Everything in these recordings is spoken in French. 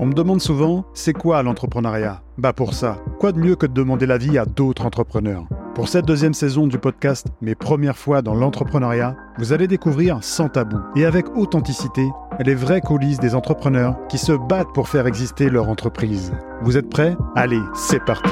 On me demande souvent, c'est quoi l'entrepreneuriat? Bah pour ça, quoi de mieux que de demander l'avis à d'autres entrepreneurs? Pour cette deuxième saison du podcast Mes premières fois dans l'entrepreneuriat, vous allez découvrir sans tabou et avec authenticité les vraies coulisses des entrepreneurs qui se battent pour faire exister leur entreprise. Vous êtes prêts? Allez, c'est parti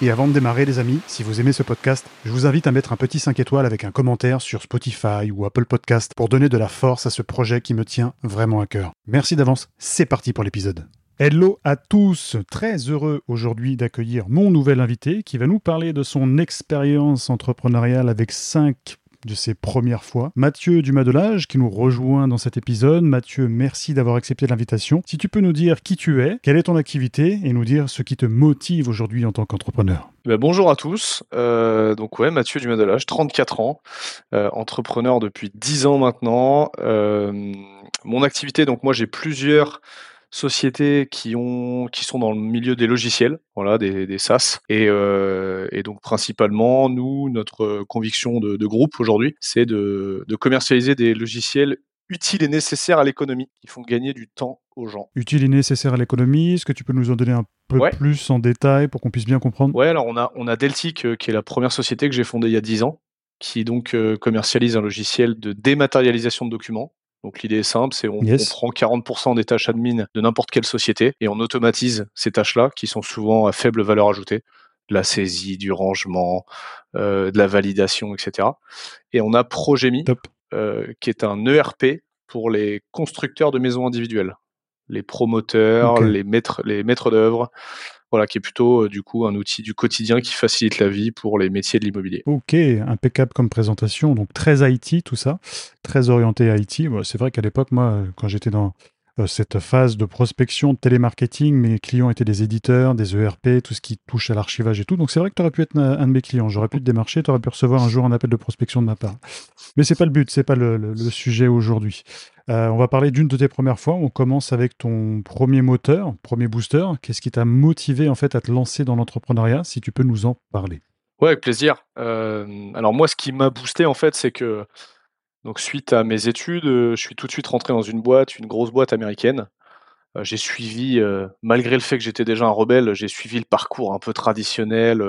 et avant de démarrer, les amis, si vous aimez ce podcast, je vous invite à mettre un petit 5 étoiles avec un commentaire sur Spotify ou Apple Podcast pour donner de la force à ce projet qui me tient vraiment à cœur. Merci d'avance, c'est parti pour l'épisode. Hello à tous, très heureux aujourd'hui d'accueillir mon nouvel invité qui va nous parler de son expérience entrepreneuriale avec 5 de ses premières fois. Mathieu Dumas-Delage qui nous rejoint dans cet épisode. Mathieu, merci d'avoir accepté l'invitation. Si tu peux nous dire qui tu es, quelle est ton activité et nous dire ce qui te motive aujourd'hui en tant qu'entrepreneur. Ben, bonjour à tous. Euh, donc ouais, Mathieu Dumas-Delage, 34 ans, euh, entrepreneur depuis 10 ans maintenant. Euh, mon activité, donc moi j'ai plusieurs sociétés qui ont qui sont dans le milieu des logiciels, voilà, des, des SaaS. Et, euh, et, donc principalement, nous, notre conviction de, de groupe aujourd'hui, c'est de, de, commercialiser des logiciels utiles et nécessaires à l'économie, qui font gagner du temps aux gens. Utiles et nécessaires à l'économie, est-ce que tu peux nous en donner un peu Ouais. plus en détail pour qu'on puisse bien comprendre? Ouais, alors on a on a Deltic, euh, qui est la première société que j'ai fondée il y a 10 ans, qui donc euh, commercialise un logiciel de dématérialisation de documents. Donc l'idée est simple, c'est on, Yes. on prend 40% des tâches admin de n'importe quelle société et on automatise ces tâches-là qui sont souvent à faible valeur ajoutée, de la saisie, du rangement, euh, de la validation, etc. Et on a Progemi, euh, qui est un ERP pour les constructeurs de maisons individuelles, les promoteurs, les maîtres, les maîtres d'œuvre. Voilà, qui est plutôt euh, du coup un outil du quotidien qui facilite la vie pour les métiers de l'immobilier. Ok, impeccable comme présentation, donc très IT tout ça, très orienté IT. Bon, c'est vrai qu'à l'époque, moi, quand j'étais dans cette phase de prospection, de télémarketing, mes clients étaient des éditeurs, des ERP, tout ce qui touche à l'archivage et tout. Donc c'est vrai que tu aurais pu être un, de mes clients. J'aurais pu te démarcher, tu aurais pu recevoir un jour un appel de prospection de ma part. Mais c'est pas le but, c'est pas le, le- le sujet aujourd'hui. Euh, on va parler d'une de tes premières fois. On commence avec ton premier moteur, premier booster. Qu'est-ce qui t'a motivé en fait à te lancer dans l'entrepreneuriat Si tu peux nous en parler? Ouais, avec plaisir. Euh, alors moi, ce qui m'a boosté en fait, c'est que donc suite à mes études, euh, je suis tout de suite rentré dans une boîte, une grosse boîte américaine. Euh, j'ai suivi, euh, malgré le fait que j'étais déjà un rebelle, j'ai suivi le parcours un peu traditionnel,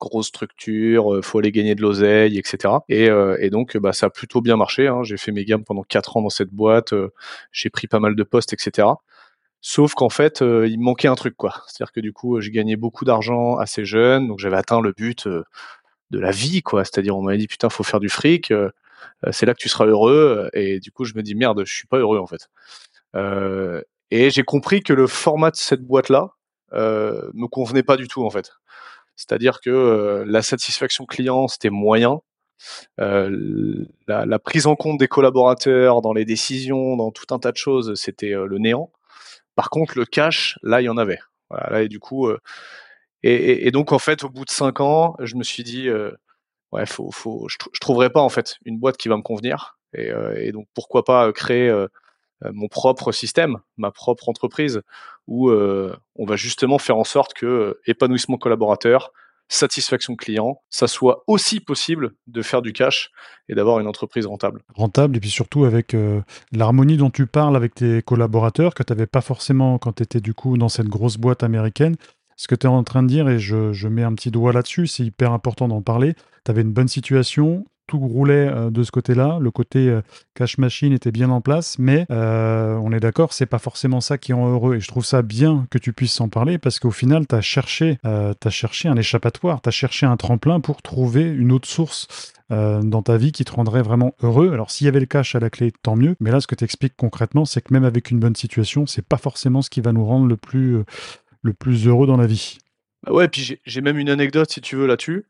grosse structure, faut aller gagner de l'oseille, etc. Et, donc, bah, ça a plutôt bien marché. hein. J'ai fait mes gammes pendant quatre ans dans cette boîte, j'ai pris pas mal de postes, etc. Sauf qu'en fait, il me manquait un truc, quoi. C'est-à-dire que du coup, j'ai gagné beaucoup d'argent assez jeune, donc j'avais atteint le but de la vie, quoi. C'est-à-dire, on m'avait dit, putain, faut faire du fric, c'est là que tu seras heureux. Et du coup, je me dis, merde, je suis pas heureux, en fait. Euh, et j'ai compris que le format de cette boîte-là euh, me convenait pas du tout, en fait. C'est-à-dire que euh, la satisfaction client, c'était moyen. Euh, la, la prise en compte des collaborateurs dans les décisions, dans tout un tas de choses, c'était euh, le néant. Par contre, le cash, là, il y en avait. Là, et du coup, euh, et, donc en fait, au bout de cinq ans, je me suis dit, euh, faut, je, je trouverai pas en fait une boîte qui va me convenir. Et, euh, donc pourquoi pas euh, créer euh, mon propre système, ma propre entreprise, où on va justement faire en sorte que épanouissement collaborateur, satisfaction client, ça soit aussi possible de faire du cash et d'avoir une entreprise rentable. rentable et puis surtout avec l'harmonie dont tu parles avec tes collaborateurs que tu n'avais pas forcément quand tu étais du coup dans cette grosse boîte américaine. Ce que tu es en train de dire, et je mets un petit doigt là-dessus, c'est hyper important d'en parler, tu avais une bonne situation, tout roulait euh, de ce côté-là, le côté euh, cash machine était bien en place, mais euh, on est d'accord, c'est pas forcément ça qui rend heureux. Et je trouve ça bien que tu puisses en parler parce qu'au final, tu as cherché, euh, cherché un échappatoire, tu as cherché un tremplin pour trouver une autre source dans ta vie qui te rendrait vraiment heureux. Alors s'il y avait le cash à la clé, tant mieux. Mais là, ce que tu expliques concrètement, c'est que même avec une bonne situation, c'est pas forcément ce qui va nous rendre le plus, le plus heureux dans la vie. Bah ouais, puis j'ai même une anecdote si tu veux là-dessus.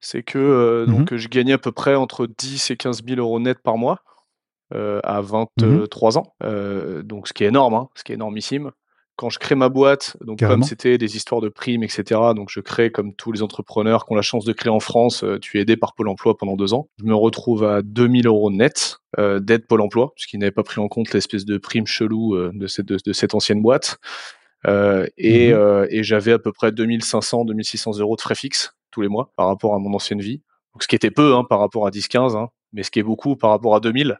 C'est que euh, donc je gagnais à peu près entre 10 et 15 000 euros net par mois euh, à 23 ans. Euh, donc ce qui est énorme, hein, ce qui est énormissime. Quand je crée ma boîte, donc Carrément. comme c'était des histoires de primes, etc. Donc je crée comme tous les entrepreneurs qui ont la chance de créer en France. tu es aidé par Pôle Emploi pendant deux ans. Je me retrouve à 2000 euros net d'aide Pôle Emploi, puisqu'ils n'avaient pas pris en compte l'espèce de prime chelou de, cette, de, de cette ancienne boîte. Euh, et euh, et j'avais à peu près 2500, 2600 euros de frais fixes tous les mois par rapport à mon ancienne vie. Donc, ce qui était peu hein, par rapport à 10-15, hein, mais ce qui est beaucoup par rapport à 2000.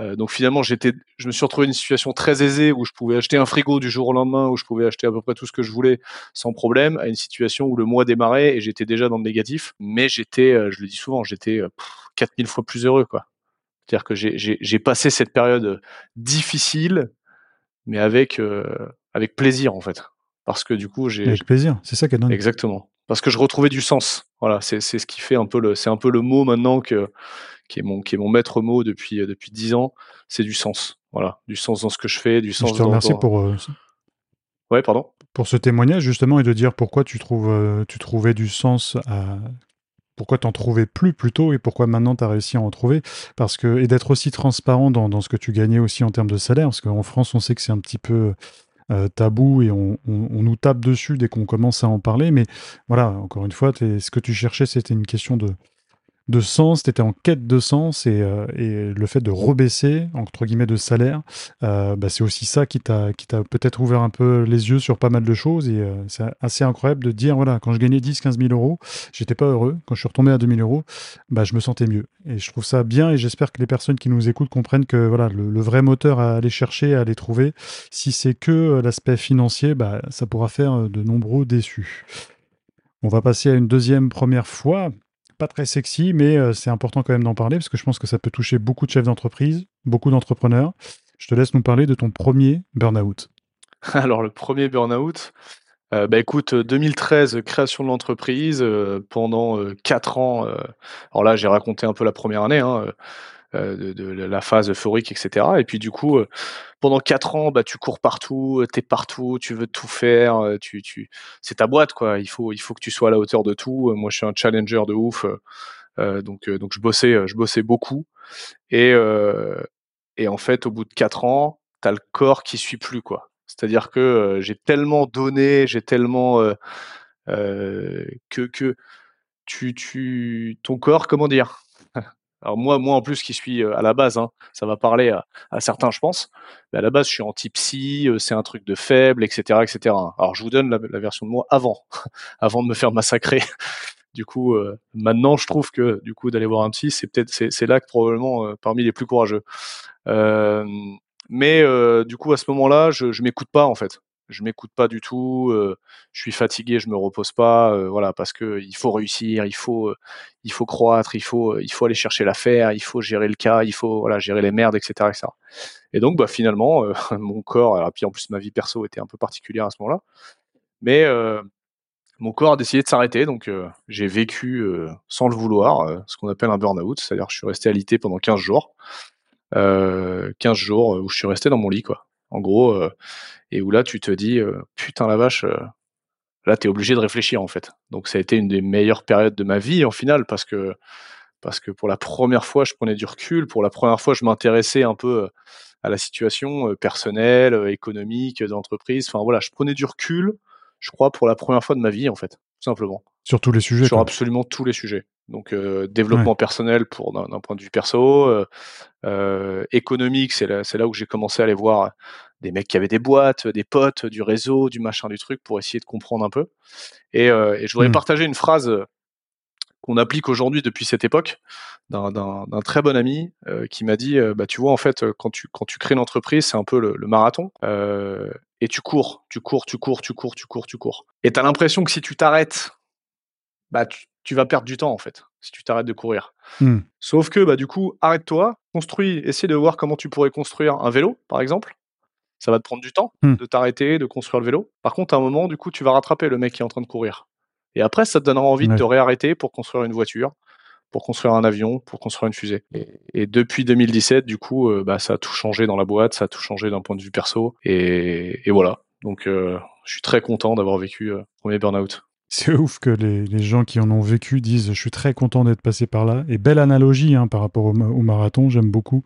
Euh, donc finalement, j'étais, je me suis retrouvé dans une situation très aisée où je pouvais acheter un frigo du jour au lendemain, où je pouvais acheter à peu près tout ce que je voulais sans problème, à une situation où le mois démarrait et j'étais déjà dans le négatif. Mais j'étais, euh, je le dis souvent, j'étais 4000 fois plus heureux, quoi. C'est-à-dire que j'ai passé cette période difficile, mais avec avec plaisir en fait, parce que du coup j'ai avec plaisir, c'est ça qu'elle donne. Exactement, parce que je retrouvais du sens. Voilà, c'est ce qui fait un peu le, c'est un peu le mot maintenant que qui est mon, qui est mon maître mot depuis, euh, depuis 10 ans, c'est du sens. Voilà, du sens dans ce que je fais, du sens je te remercie pour. Euh, ouais, pardon? Pour ce témoignage, justement, et de dire pourquoi tu, trouves, euh, tu trouvais du sens à. Pourquoi t'en trouvais plus plutôt et pourquoi maintenant tu as réussi à en trouver parce que et d'être aussi transparent dans, dans, ce que tu gagnais aussi en termes de salaire parce qu'en France on sait que c'est un petit peu tabou et on, nous tape dessus dès qu'on commence à en parler. Mais voilà encore une fois ce que tu cherchais c'était une question de, de sens, tu étais en quête de sens et, euh, et, le fait de rebaisser, entre guillemets, de salaire, euh, bah, c'est aussi ça qui t'a peut-être ouvert un peu les yeux sur pas mal de choses et euh, c'est assez incroyable de dire, voilà, quand je gagnais 10, 15 000 euros, j'étais pas heureux. Quand je suis retombé à 2 000 euros, bah, je me sentais mieux. Et je trouve ça bien et j'espère que les personnes qui nous écoutent comprennent que voilà, le, vrai moteur à aller chercher, à aller trouver, si c'est que l'aspect financier, bah, ça pourra faire de nombreux déçus. On va passer à une deuxième première fois pas très sexy, mais euh, c'est important quand même d'en parler parce que je pense que ça peut toucher beaucoup de chefs d'entreprise, beaucoup d'entrepreneurs. Je te laisse nous parler de ton premier burn-out. Alors, le premier burn-out, euh, bah écoute, 2013, création de l'entreprise, euh, pendant 4 ans. alors là, j'ai raconté un peu la première année, hein, de, de, la phase euphorique, etc. Et puis du coup, pendant quatre ans, bah, tu cours partout, euh, tu es partout, tu veux tout faire, euh, tu, tu... c'est ta boîte, quoi. Il faut, il faut que tu sois à la hauteur de tout. Euh, moi, je suis un challenger de ouf. donc, donc je bossais, je bossais beaucoup. Et, et en fait, au bout de quatre ans, tu as le corps qui suit plus, quoi. C'est-à-dire que j'ai tellement donné, j'ai tellement que, que tu, tu, ton corps, comment dire alors moi, moi en plus qui suis euh, à la base, hein, ça va parler à, certains, je pense. Mais à la base, je suis anti-psy, euh, c'est un truc de faible, etc., etc. Alors je vous donne la, version de moi avant, avant de me faire massacrer. Du coup, euh, maintenant, je trouve que du coup d'aller voir un psy, c'est peut-être c'est l'acte probablement parmi les plus courageux. mais du coup, à ce moment-là, je, je m'écoute pas en fait je m'écoute pas du tout, je suis fatigué, je me repose pas, voilà, parce que il faut réussir, il faut, croître, il faut, aller chercher l'affaire, il faut gérer le cas, il faut, voilà, gérer les merdes, etc., etc. Et donc, bah, finalement, mon corps, et puis en plus ma vie perso était un peu particulière à ce moment-là, mais mon corps a décidé de s'arrêter, donc j'ai vécu sans le vouloir ce qu'on appelle un burn-out, c'est-à-dire je suis resté alité pendant 15 jours, 15 jours où je suis resté dans mon lit, quoi. En gros, et où là tu te dis euh, putain la vache, euh, là tu es obligé de réfléchir en fait. Donc ça a été une des meilleures périodes de ma vie en final parce que parce que pour la première fois je prenais du recul, pour la première fois je m'intéressais un peu euh, à la situation personnelle, économique, d'entreprise. Enfin voilà, je prenais du recul, je crois pour la première fois de ma vie en fait, tout simplement. Sur tous les sujets. Sur absolument tous les sujets. Donc développement personnel pour d'un point de vue perso, économique, c'est là, là où j'ai commencé à aller voir des mecs qui avaient des boîtes, des potes, du réseau, du machin, du truc, pour essayer de comprendre un peu. Et, euh, et je voudrais mmh. partager une phrase euh, qu'on applique aujourd'hui depuis cette époque d'un très bon ami euh, qui m'a dit bah tu vois en fait quand tu quand tu crées une entreprise c'est un peu le, marathon et tu cours tu cours tu cours tu cours tu cours tu cours et tu as l'impression que si tu t'arrêtes bah tu, vas perdre du temps en fait si tu t'arrêtes de courir mmh. sauf que bah du coup arrête-toi construis essaie de voir comment tu pourrais construire un vélo par exemple ça va te prendre du temps mmh. de t'arrêter, de construire le vélo. Par contre, à un moment, du coup, tu vas rattraper le mec qui est en train de courir. Et après, ça te donnera envie de te réarrêter pour construire une voiture, pour construire un avion, pour construire une fusée. Et, depuis 2017, du coup, euh, bah, ça a tout changé dans la boîte, ça a tout changé d'un point de vue perso. Et, voilà. Donc, euh, je suis très content d'avoir vécu euh, premier burn-out. C'est ouf que les, gens qui en ont vécu disent je suis très content d'être passé par là. Et belle analogie hein, par rapport au, marathon, j'aime beaucoup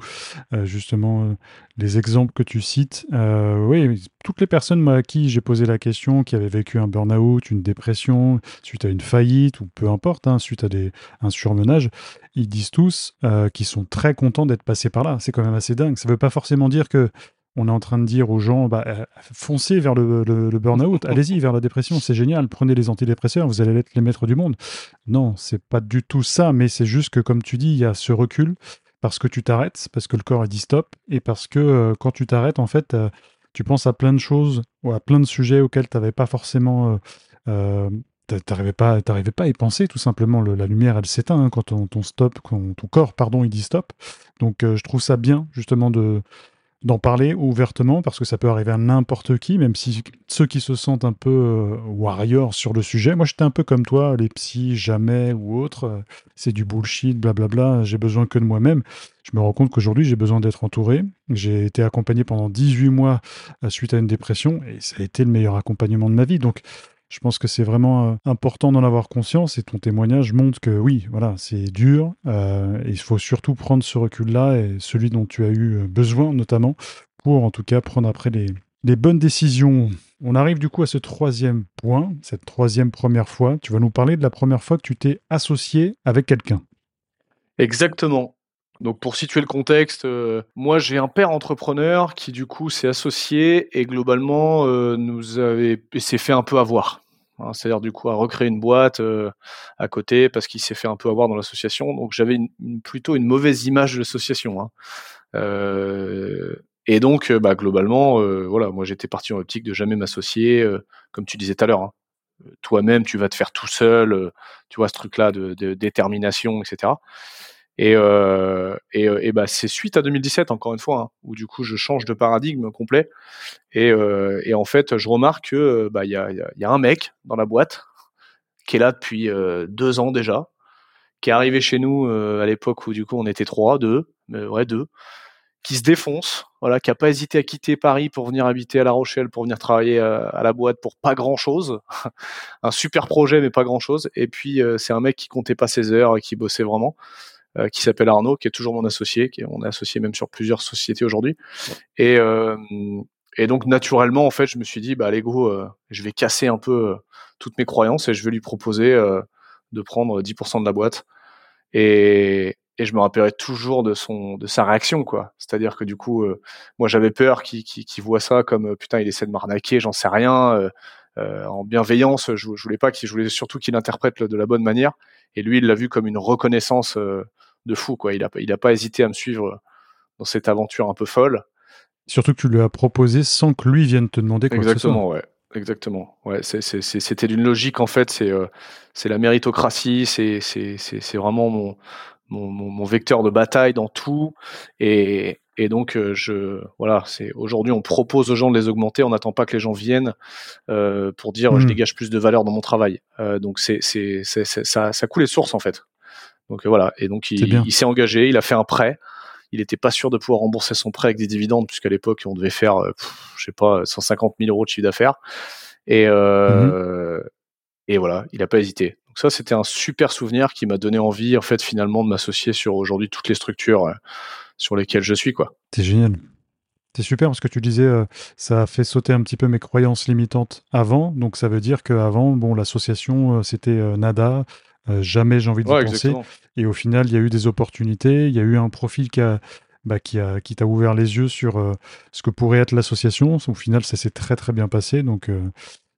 euh, justement euh, les exemples que tu cites. Euh, oui, toutes les personnes à qui j'ai posé la question, qui avaient vécu un burn-out, une dépression, suite à une faillite ou peu importe, hein, suite à des, un surmenage, ils disent tous qu'ils sont très contents d'être passés par là. C'est quand même assez dingue. Ça ne veut pas forcément dire que on est en train de dire aux gens, bah, euh, foncez vers le, burn-out, allez-y vers la dépression, c'est génial, prenez les antidépresseurs, vous allez être les maîtres du monde. Non, c'est pas du tout ça, mais c'est juste que, comme tu dis, il y a ce recul. parce que tu t'arrêtes, parce que le corps dit stop, et parce que quand tu t'arrêtes, en fait, tu penses à plein de choses ou à plein de sujets auxquels tu n'avais pas forcément t'arrivais pas, t'arrivais pas à y penser tout simplement. la lumière, elle s'éteint hein, quand ton, stop, quand ton corps, pardon, il dit stop. Donc, euh, je trouve ça bien justement de d'en parler ouvertement parce que ça peut arriver à n'importe qui, même si ceux qui se sentent un peu euh, warriors sur le sujet. Moi, j'étais un peu comme toi, les psys, jamais ou autre, euh, c'est du bullshit, blablabla. J'ai besoin que de moi-même. Je me rends compte qu'aujourd'hui, j'ai besoin d'être entouré. J'ai été accompagné pendant 18 mois suite à une dépression et ça a été le meilleur accompagnement de ma vie. Donc, je pense que c'est vraiment euh, important d'en avoir conscience et ton témoignage montre que oui, voilà, c'est dur. Euh, et il faut surtout prendre ce recul-là et celui dont tu as eu euh, besoin notamment pour en tout cas prendre après les, les bonnes décisions. On arrive du coup à ce troisième point, cette troisième première fois. Tu vas nous parler de la première fois que tu t'es associé avec quelqu'un. Exactement. Donc pour situer le contexte, moi j'ai un père entrepreneur qui du coup s'est associé et globalement nous avait s'est fait un peu avoir. Hein. C'est-à-dire du coup à recréer une boîte à côté parce qu'il s'est fait un peu avoir dans l'association. Donc j'avais plutôt une mauvaise image de l'association. Hein. et donc bah, globalement, voilà, moi j'étais parti en optique de jamais m'associer, comme tu disais tout à l'heure. Hein. Toi-même, tu vas te faire tout seul, tu vois ce truc-là de détermination, etc. Et, euh, et, euh, et bah, c'est suite à 2017, encore une fois, hein, où du coup je change de paradigme complet. Et, euh, et en fait, je remarque que bah, y, a, y a un mec dans la boîte qui est là depuis euh, deux ans déjà, qui est arrivé chez nous euh, à l'époque où du coup on était trois, deux, ouais deux, qui se défonce, voilà, qui a pas hésité à quitter Paris pour venir habiter à La Rochelle, pour venir travailler à, à la boîte pour pas grand chose, un super projet mais pas grand chose. Et puis c'est un mec qui comptait pas ses heures et qui bossait vraiment. Euh, qui s'appelle Arnaud, qui est toujours mon associé, qui est, on est associé même sur plusieurs sociétés aujourd'hui. Et, euh, et donc naturellement, en fait, je me suis dit, bah allez go, euh, je vais casser un peu toutes mes croyances et je vais lui proposer de prendre 10% de la boîte. Et, et je me rappellerai toujours de son de sa réaction quoi c'est à dire que du coup moi j'avais peur qu'il qu voit ça comme putain il essaie de m'arnaquer j'en sais rien en bienveillance je, je voulais pas qu'il je voulais surtout qu'il interprète de la bonne manière et lui il l'a vu comme une reconnaissance de fou. Quoi. Il n'a il a pas hésité à me suivre dans cette aventure un peu folle. Surtout que tu lui as proposé sans que lui vienne te demander quoi Exactement, ouais. Exactement. Ouais, c'était d'une logique en fait. C'est euh, c'est la méritocratie. C'est c'est vraiment mon, mon, mon, vecteur de bataille dans tout. Et, et donc euh, je voilà. C'est aujourd'hui on propose aux gens de les augmenter. On n'attend pas que les gens viennent euh, pour dire je mmh. dégage plus de valeur dans mon travail. donc c'est c'est ça ça coule les sources en fait. Donc euh, voilà. Et donc il, s'est engagé, il a fait un prêt. Il n'était pas sûr de pouvoir rembourser son prêt avec des dividendes, puisqu'à l'époque on devait faire, euh, je sais pas, 150 000 euros de chiffre d'affaires. Et euh, mmh et voilà, il n'a pas hésité. Donc ça, c'était un super souvenir qui m'a donné envie, en fait, finalement, de m'associer sur aujourd'hui toutes les structures sur lesquelles je suis, quoi. C'est génial. C'est super parce que tu disais, ça a fait sauter un petit peu mes croyances limitantes avant. Donc ça veut dire qu'avant, bon, l'association, c'était nada. Euh, jamais j'ai envie de penser. Et au final, il y a eu des opportunités, il y a eu un profil qui a, bah, qui a, qui t'a ouvert les yeux sur euh, ce que pourrait être l'association. Au final, ça s'est très très bien passé. Donc, euh,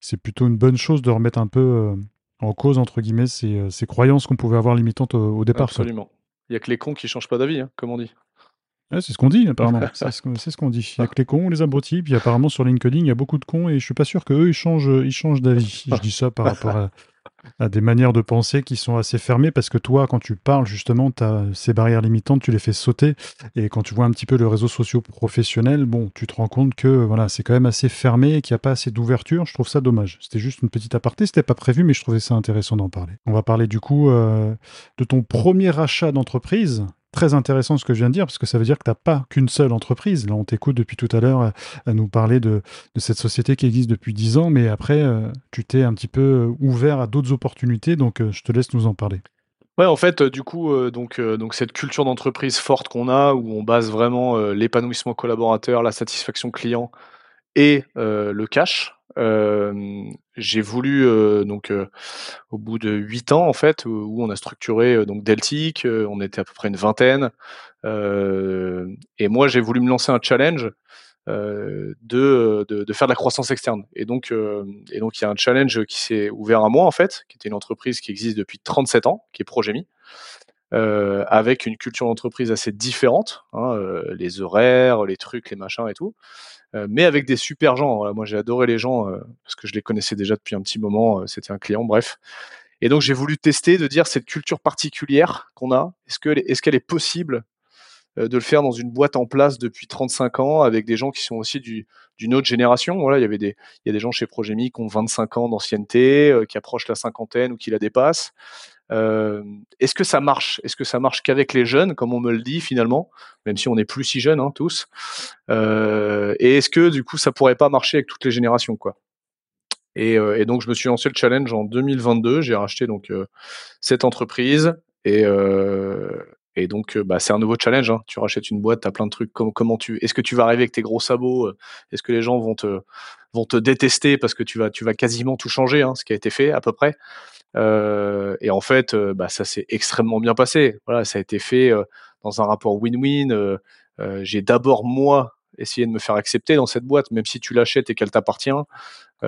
c'est plutôt une bonne chose de remettre un peu en cause, entre guillemets, ces, ces croyances qu'on pouvait avoir limitantes au, départ. Absolument. Il n'y a que les cons qui changent pas d'avis, hein, comme on dit. C'est ce qu'on dit, apparemment. c'est ce qu'on dit. Il n'y a que les cons, les abrutis. Puis apparemment, sur LinkedIn, il y a beaucoup de cons et je suis pas sûr qu'eux, ils changent, ils changent d'avis. je dis ça par rapport à, à des manières de penser qui sont assez fermées parce que toi, quand tu parles, justement, as ces barrières limitantes, tu les fais sauter. Et quand tu vois un petit peu le réseau socio-professionnel, bon, tu te rends compte que voilà, c'est quand même assez fermé et qu'il n'y a pas assez d'ouverture. Je trouve ça dommage. C'était juste une petite aparté, c'était pas prévu, mais je trouvais ça intéressant d'en parler. On va parler du coup euh, de ton premier achat d'entreprise très intéressant ce que je viens de dire, parce que ça veut dire que tu n'as pas qu'une seule entreprise. Là, on t'écoute depuis tout à l'heure à, nous parler de, cette société qui existe depuis 10 ans, mais après, euh, tu t'es un petit peu euh, ouvert à d'autres opportunités, donc euh, je te laisse nous en parler. Ouais, en fait, du coup, donc, donc cette culture d'entreprise forte qu'on a, où on base vraiment l'épanouissement collaborateur, la satisfaction client et le cash, j'ai voulu donc au bout de huit ans en fait où, on a structuré donc Deltic, on était à peu près une vingtaine et moi j'ai voulu me lancer un challenge de, de, faire de la croissance externe. Et donc et donc il y a un challenge qui s'est ouvert à moi en fait qui était une entreprise qui existe depuis 37 ans qui est Progemi euh, avec une culture d'entreprise assez différente, hein, euh, les horaires, les trucs, les machins et tout, euh, mais avec des super gens. Voilà, moi, j'ai adoré les gens euh, parce que je les connaissais déjà depuis un petit moment. euh, C'était un client, bref. Et donc, j'ai voulu tester de dire cette culture particulière qu'on a, est-ce que est-ce qu'elle est possible euh, de le faire dans une boîte en place depuis 35 ans avec des gens qui sont aussi du, d'une autre génération? Voilà, il y avait des, il y a des gens chez Progemi qui ont 25 ans d'ancienneté, euh, qui approchent la cinquantaine ou qui la dépassent. Euh, est-ce que ça marche? Est-ce que ça marche qu'avec les jeunes, comme on me le dit finalement, même si on n'est plus si jeunes hein, tous Euh, Et est-ce que du coup ça pourrait pas marcher avec toutes les générations quoi? Et, euh, et donc je me suis lancé le challenge en 2022. J'ai racheté donc euh, cette entreprise et euh, et donc, euh, bah, c'est un nouveau challenge. Hein. Tu rachètes une boîte, tu as plein de trucs. Comment, tu, est-ce que tu vas arriver avec tes gros sabots? Est-ce que les gens vont te, vont te détester parce que tu vas, tu vas quasiment tout changer, hein, ce qui a été fait à peu près? Euh, et en fait, euh, bah, ça s'est extrêmement bien passé. Voilà, ça a été fait euh, dans un rapport win-win. Euh, j'ai d'abord moi essayé de me faire accepter dans cette boîte, même si tu l'achètes et qu'elle t'appartient.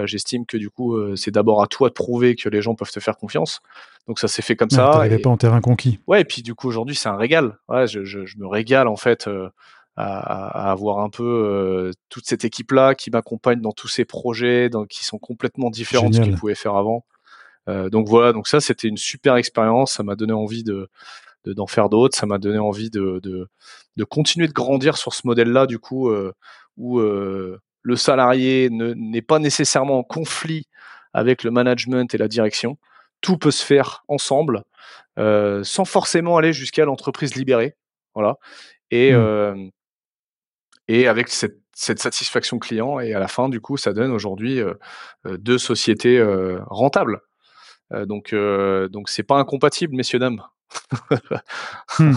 J'estime que du coup, c'est d'abord à toi de prouver que les gens peuvent te faire confiance. Donc ça s'est fait comme Ouais, ça. T'arrivais et- pas en terrain conquis. Ouais, et puis du coup aujourd'hui c'est un régal. Ouais, je, je, je me régale en fait à, avoir un peu euh, toute cette équipe là qui m'accompagne dans tous ces projets, dans, qui sont complètement différents de ce qu'ils pouvaient faire avant. Euh, donc voilà, donc ça c'était une super expérience. Ça m'a donné envie de de- d'en faire d'autres. Ça m'a donné envie de, de de continuer de grandir sur ce modèle-là du coup euh, où euh, le salarié ne- n'est pas nécessairement en conflit avec le management et la direction. Tout peut se faire ensemble euh, sans forcément aller jusqu'à l'entreprise libérée. Voilà. Et, Mm. euh, et avec cette, cette satisfaction client, et à la fin, du coup, ça donne aujourd'hui euh, deux sociétés euh, rentables. Euh, donc, euh, donc c'est pas incompatible, messieurs dames. Hmm,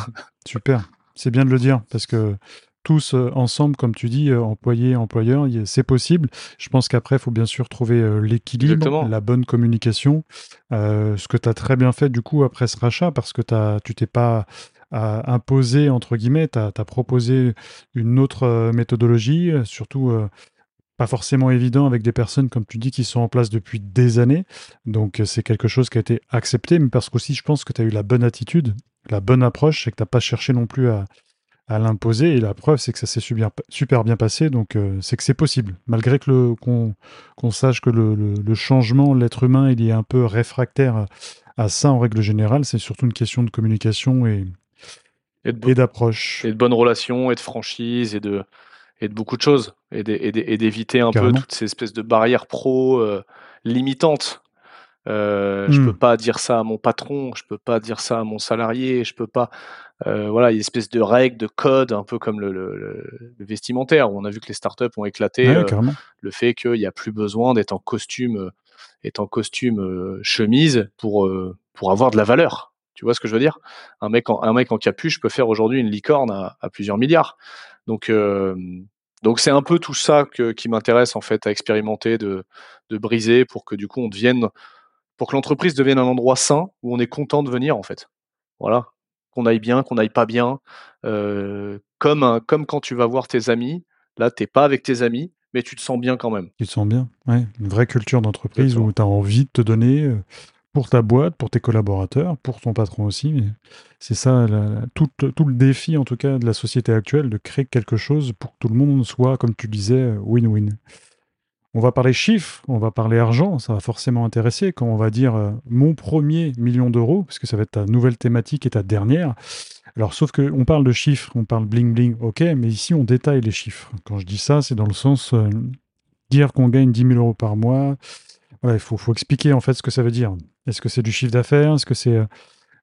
super, c'est bien de le dire parce que tous euh, ensemble, comme tu dis, employés, employeurs, c'est possible. Je pense qu'après, il faut bien sûr trouver l'équilibre, la bonne communication, euh, ce que tu as très bien fait du coup après ce rachat parce que t'as- tu t'es pas imposé, entre guillemets, tu as, proposé une autre méthodologie, surtout euh, pas forcément évident avec des personnes, comme tu dis, qui sont en place depuis des années. Donc euh, c'est quelque chose qui a été accepté, mais parce qu'aussi je pense que tu as eu la bonne attitude, la bonne approche, c'est que tu n'as pas cherché non plus à, à l'imposer. Et la preuve, c'est que ça s'est super, super bien passé. Donc euh, c'est que c'est possible. Malgré que le, qu'on, sache que le, le- le changement, l'être humain, il est un peu réfractaire à, à ça en règle générale, c'est surtout une question de communication et, Et et d'approche. et de bonnes relations, et de franchise, et de, et de beaucoup de choses. Et d'é- et d'é- et d'éviter un peu toutes ces espèces de barrières pro euh, limitantes. Euh, Je Hmm. peux pas dire ça à mon patron, je peux pas dire ça à mon salarié, je peux pas. euh, voilà, il y a une espèce de règles, de codes, un peu comme le, le- le- le vestimentaire, où on a vu que les startups ont éclaté Ouais, euh, le fait qu'il n'y a plus besoin d'être en costume, être en costume chemise pour pour avoir de la valeur. Tu vois ce que je veux dire? Un mec en un mec en capuche peut faire aujourd'hui une licorne à, à plusieurs milliards. Donc donc c'est un peu tout ça que, qui m'intéresse en fait à expérimenter, de de briser pour que du coup on devienne pour que l'entreprise devienne un endroit sain où on est content de venir en fait. Voilà, qu'on aille bien, qu'on aille pas bien, euh, comme un- comme quand tu vas voir tes amis. Là, t'es pas avec tes amis, mais tu te sens bien quand même. Tu te sens bien. Ouais. Une vraie culture d'entreprise où tu as envie de te donner pour ta boîte, pour tes collaborateurs, pour ton patron aussi. C'est ça, tout, le défi, en tout cas, de la société actuelle, de créer quelque chose pour que tout le monde soit, comme tu disais, win-win. On va parler chiffres, on va parler argent, ça va forcément intéresser quand on va dire euh, mon premier million d'euros, parce que ça va être ta nouvelle thématique et ta dernière. Alors, sauf que on parle de chiffres, on parle bling bling, ok, mais ici on détaille les chiffres. Quand je dis ça, c'est dans le sens euh, dire qu'on gagne 10 000 euros par mois. Il faut, expliquer en fait ce que ça veut dire. Est-ce que c'est du chiffre d'affaires? Est-ce que c'est, euh,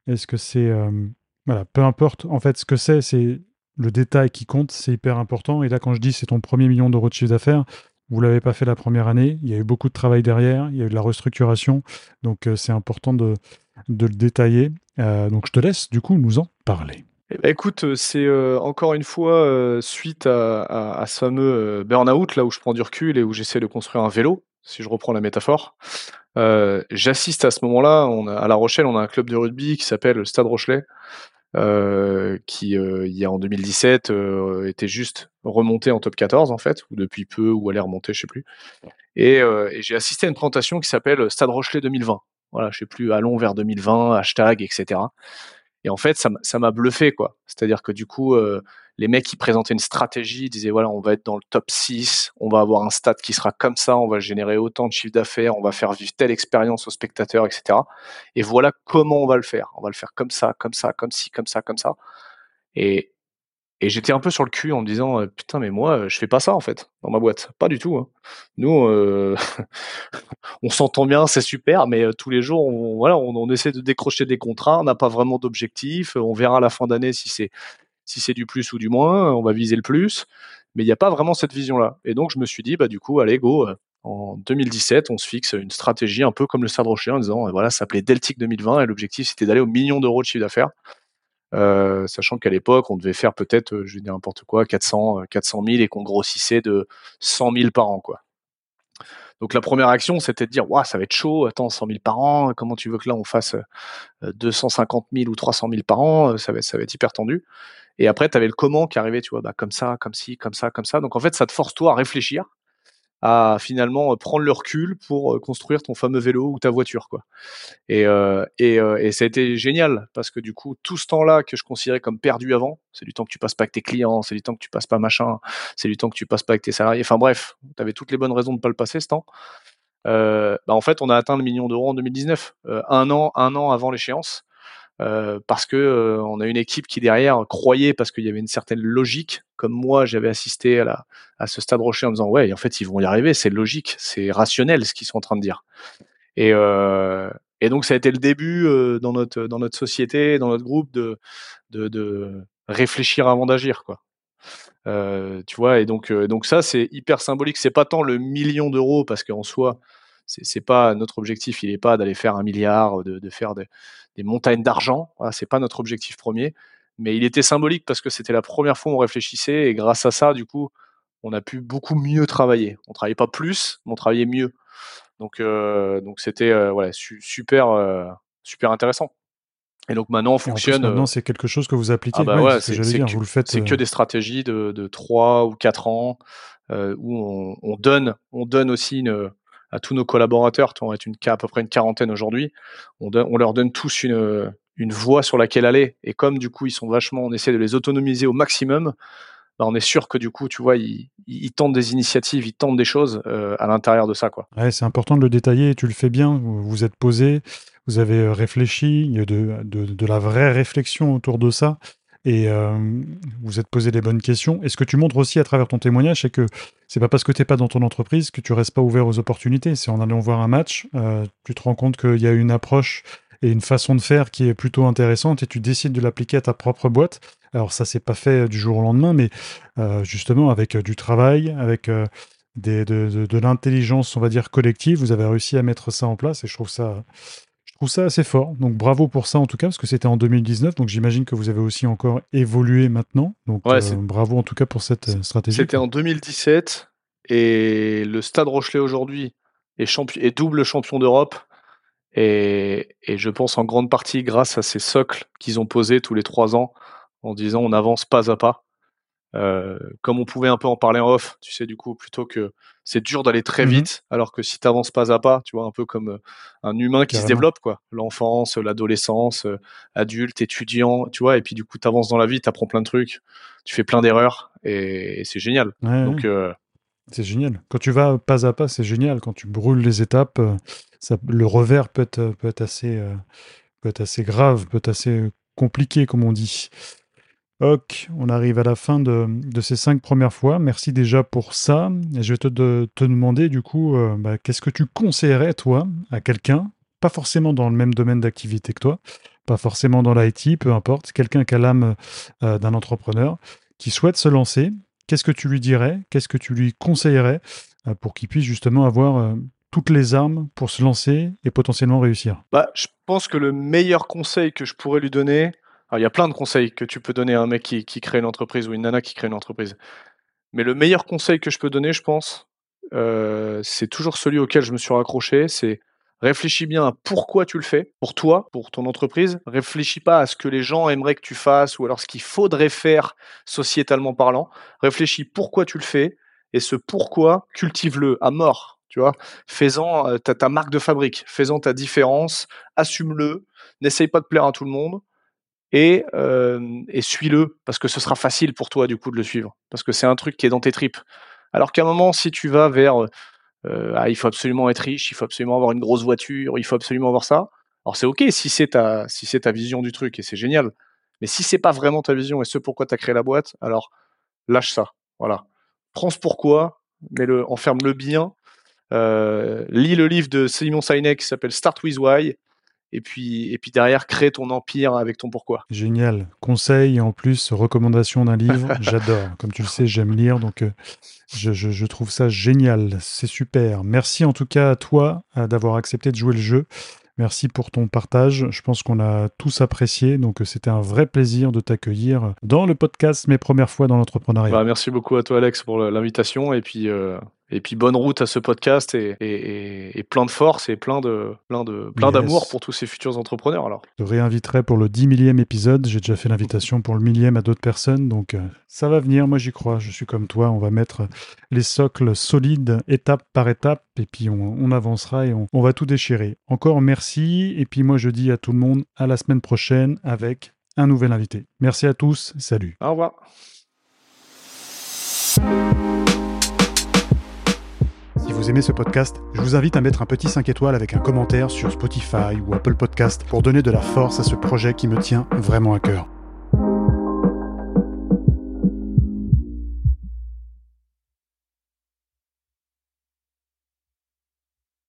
est-ce euh, voilà, peu importe. En fait, ce que c'est, c'est le détail qui compte, c'est hyper important. Et là, quand je dis c'est ton premier million d'euros de chiffre d'affaires, vous l'avez pas fait la première année. Il y a eu beaucoup de travail derrière. Il y a eu de la restructuration. Donc, euh, c'est important de, le détailler. Donc, je te laisse du coup nous en parler. Eh ben, écoute, c'est encore une fois suite à, ce fameux burn-out, là où je prends du recul et où j'essaie de construire un vélo, si je reprends la métaphore. Euh, J'assiste à ce moment-là, à La Rochelle, on a un club de rugby qui s'appelle le Stade Rochelet, euh, qui, euh, il y a en 2017, euh, était juste remonté en top 14, en fait, ou depuis peu, ou allait remonter, je sais plus. Et, j'ai assisté à une présentation qui s'appelle Stade Rochelet 2020. Voilà, je sais plus, allons vers 2020, hashtag, etc. Et en fait, ça m'a bluffé, quoi. C'est-à-dire que du coup, les mecs qui présentaient une stratégie disaient voilà, on va être dans le top 6, on va avoir un stade qui sera comme ça, on va générer autant de chiffre d'affaires, on va faire vivre telle expérience aux spectateurs, etc. Et voilà comment on va le faire. On va le faire comme ça, comme ça, comme ci, comme ça, comme ça. Et, et j'étais un peu sur le cul en me disant euh, putain mais moi je fais pas ça en fait dans ma boîte, pas du tout. Hein. Nous euh, on s'entend bien, c'est super, mais euh, tous les jours on, on, essaie de décrocher des contrats, on n'a pas vraiment d'objectif, on verra à la fin d'année si c'est si c'est du plus ou du moins, on va viser le plus, mais il n'y a pas vraiment cette vision là. Et donc je me suis dit bah du coup allez go. En 2017, on se fixe une stratégie un peu comme le Stade Rocher en disant voilà, ça s'appelait Deltic 2020 et l'objectif c'était d'aller au million d'euros de chiffre d'affaires. Euh, sachant qu'à l'époque, on devait faire peut-être, euh, je vais dire n'importe quoi, 400, 400 000 et qu'on grossissait de 100 000 par an, quoi. Donc la première action, c'était de dire, waouh, ça va être chaud, attends, 100 000 par an, comment tu veux que là on fasse 250 euh, 000 ou 300 000 par an, ça va, ça va être hyper tendu. Et après, tu avais le comment qui arrivait, tu vois, bah, comme ça, comme ci, comme ça, comme ça. Donc en fait, ça te force toi à réfléchir, à finalement prendre le recul pour construire ton fameux vélo ou ta voiture, quoi. Et, euh, et, euh, et, ça a été génial parce que du coup, tout ce temps-là que je considérais comme perdu avant, c'est du temps que tu passes pas avec tes clients, c'est du temps que tu passes pas machin, c'est du temps que tu passes pas avec tes salariés. Enfin bref, tu avais toutes les bonnes raisons de pas le passer ce temps. Euh, bah en fait, on a atteint le million d'euros en 2019, euh, un an, un an avant l'échéance. Euh, parce que euh, on a une équipe qui derrière croyait parce qu'il y avait une certaine logique. Comme moi, j'avais assisté à, ce stade rocher en me disant ouais, en fait, ils vont y arriver, c'est logique, c'est rationnel ce qu'ils sont en train de dire. Et, euh, donc ça a été le début dans notre société, dans notre groupe de réfléchir avant d'agir tu vois et donc donc ça c'est hyper symbolique. C'est pas tant le million d'euros parce qu'en soi c'est pas notre objectif. Il n'est pas d'aller faire un milliard, de, de faire des, des montagnes d'argent. Voilà, c'est pas notre objectif premier. Mais il était symbolique parce que c'était la première fois où on réfléchissait et grâce à ça du coup on a pu beaucoup mieux travailler. On travaillait pas plus, mais on travaillait mieux. Donc, euh, donc c'était euh, voilà, super, euh, super intéressant. Et donc maintenant, on fonctionne. maintenant, c'est quelque chose que vous appliquez. Ah bah c'est que, vous le faites. C'est que des stratégies de, de 3 ou 4 ans où on, on, donne, on donne aussi une, à tous nos collaborateurs, on est une, à peu près une quarantaine aujourd'hui, on, leur donne tous une, une voie sur laquelle aller. Et comme du coup, ils sont vachement, on essaie de les autonomiser au maximum, bah, on est sûr que du coup, tu vois, ils, tentent des initiatives, ils tentent des choses euh, à l'intérieur de ça. Quoi. Ouais, c'est important de le détailler, tu le fais bien, vous êtes posé, vous avez euh, réfléchi, il y a de, de, la vraie réflexion autour de ça, et euh, vous êtes posé les bonnes questions. Et ce que tu montres aussi à travers ton témoignage, c'est que c'est pas parce que tu n'es pas dans ton entreprise que tu restes pas ouvert aux opportunités. C'est en allant voir un match, tu te rends compte qu'il y a une approche et une façon de faire qui est plutôt intéressante et tu décides de l'appliquer à ta propre boîte. Alors ça, c'est pas fait euh, du jour au lendemain, mais euh, justement avec euh, du travail, avec de, l'intelligence, on va dire collective, vous avez réussi à mettre ça en place et je trouve ça, trouve ça assez fort. Donc bravo pour ça en tout cas, parce que c'était en 2019, donc j'imagine que vous avez aussi encore évolué maintenant. Donc bravo en tout cas pour cette stratégie. C'était en 2017 et le Stade Rochelet aujourd'hui est, est double champion d'Europe et, et, je pense en grande partie grâce à ces socles qu'ils ont posés tous les trois ans en disant on avance pas à pas. Euh, comme on pouvait un peu en parler en off, tu sais, du coup, plutôt que c'est dur d'aller très mmh vite, alors que si tu avances pas à pas, tu vois, un peu comme euh, un humain qui se développe, quoi. L'enfance, l'adolescence, euh, adulte, étudiant, tu vois, et puis du coup, tu avances dans la vie, tu apprends plein de trucs, tu fais plein d'erreurs, et, c'est génial. Donc, c'est génial. Quand tu vas pas à pas, c'est génial. Quand tu brûles les étapes, ça, le revers peut être, peut être, assez, peut être assez grave, peut être assez compliqué, comme on dit. Ok, on arrive à la fin de, ces cinq premières fois. Merci déjà pour ça. Je vais te, te demander du coup, euh, bah, qu'est-ce que tu conseillerais toi à quelqu'un, pas forcément dans le même domaine d'activité que toi, pas forcément dans l'IT, peu importe, quelqu'un qui a l'âme euh, d'un entrepreneur, qui souhaite se lancer. Qu'est-ce que tu lui dirais? Qu'est-ce que tu lui conseillerais euh, pour qu'il puisse justement avoir toutes les armes pour se lancer et potentiellement réussir? Bah, Je pense que le meilleur conseil que je pourrais lui donner, il y a plein de conseils que tu peux donner à un mec qui, crée une entreprise ou une nana qui crée une entreprise, mais le meilleur conseil que je peux donner, je pense, euh, c'est toujours celui auquel je me suis raccroché, c'est réfléchis bien à pourquoi tu le fais, pour toi, pour ton entreprise. Réfléchis pas à ce que les gens aimeraient que tu fasses ou alors ce qu'il faudrait faire sociétalement parlant. Réfléchis pourquoi tu le fais et ce pourquoi, cultive-le à mort tu vois. Fais-en euh, ta, marque de fabrique, fais-en ta différence, assume-le, n'essaye pas de plaire à tout le monde et, et suis-le parce que ce sera facile pour toi du coup de le suivre parce que c'est un truc qui est dans tes tripes. Alors qu'à un moment, si tu vas vers ah, il faut absolument être riche, il faut absolument avoir une grosse voiture, il faut absolument avoir ça. Alors c'est ok si c'est ta si ta vision du truc et c'est génial. Mais si c'est pas vraiment ta vision et ce pourquoi tu as créé la boîte, alors lâche ça. Voilà. Prends ce pourquoi, mais le enferme-le bien. lis le livre de Simon Sinek qui s'appelle Start with Why et puis, et puis derrière, crée ton empire avec ton pourquoi. Génial. Conseil et en plus, recommandation d'un livre, j'adore. Comme tu le sais, j'aime lire, donc euh, je, je, trouve ça génial. C'est super. Merci en tout cas à toi euh, d'avoir accepté de jouer le jeu. Merci pour ton partage. Je pense qu'on a tous apprécié. Donc, euh, c'était un vrai plaisir de t'accueillir dans le podcast Mes premières fois dans l'entrepreneuriat. Bah, merci beaucoup à toi, Alex, pour l'invitation. Et puis, et puis bonne route à ce podcast et, plein de force et plein de plein de plein d'amour pour tous ces futurs entrepreneurs. Alors. Je réinviterai pour le 10 millième épisode. J'ai déjà fait l'invitation pour le millième à d'autres personnes, donc euh, ça va venir. Moi j'y crois. Je suis comme toi. On va mettre les socles solides étape par étape et puis on, avancera et on, on va tout déchirer. Encore merci et puis moi je dis à tout le monde à la semaine prochaine avec un nouvel invité. Merci à tous. Salut. Au revoir. Vous aimez ce podcast, je vous invite à mettre un petit 5 étoiles avec un commentaire sur Spotify ou Apple Podcast pour donner de la force à ce projet qui me tient vraiment à cœur.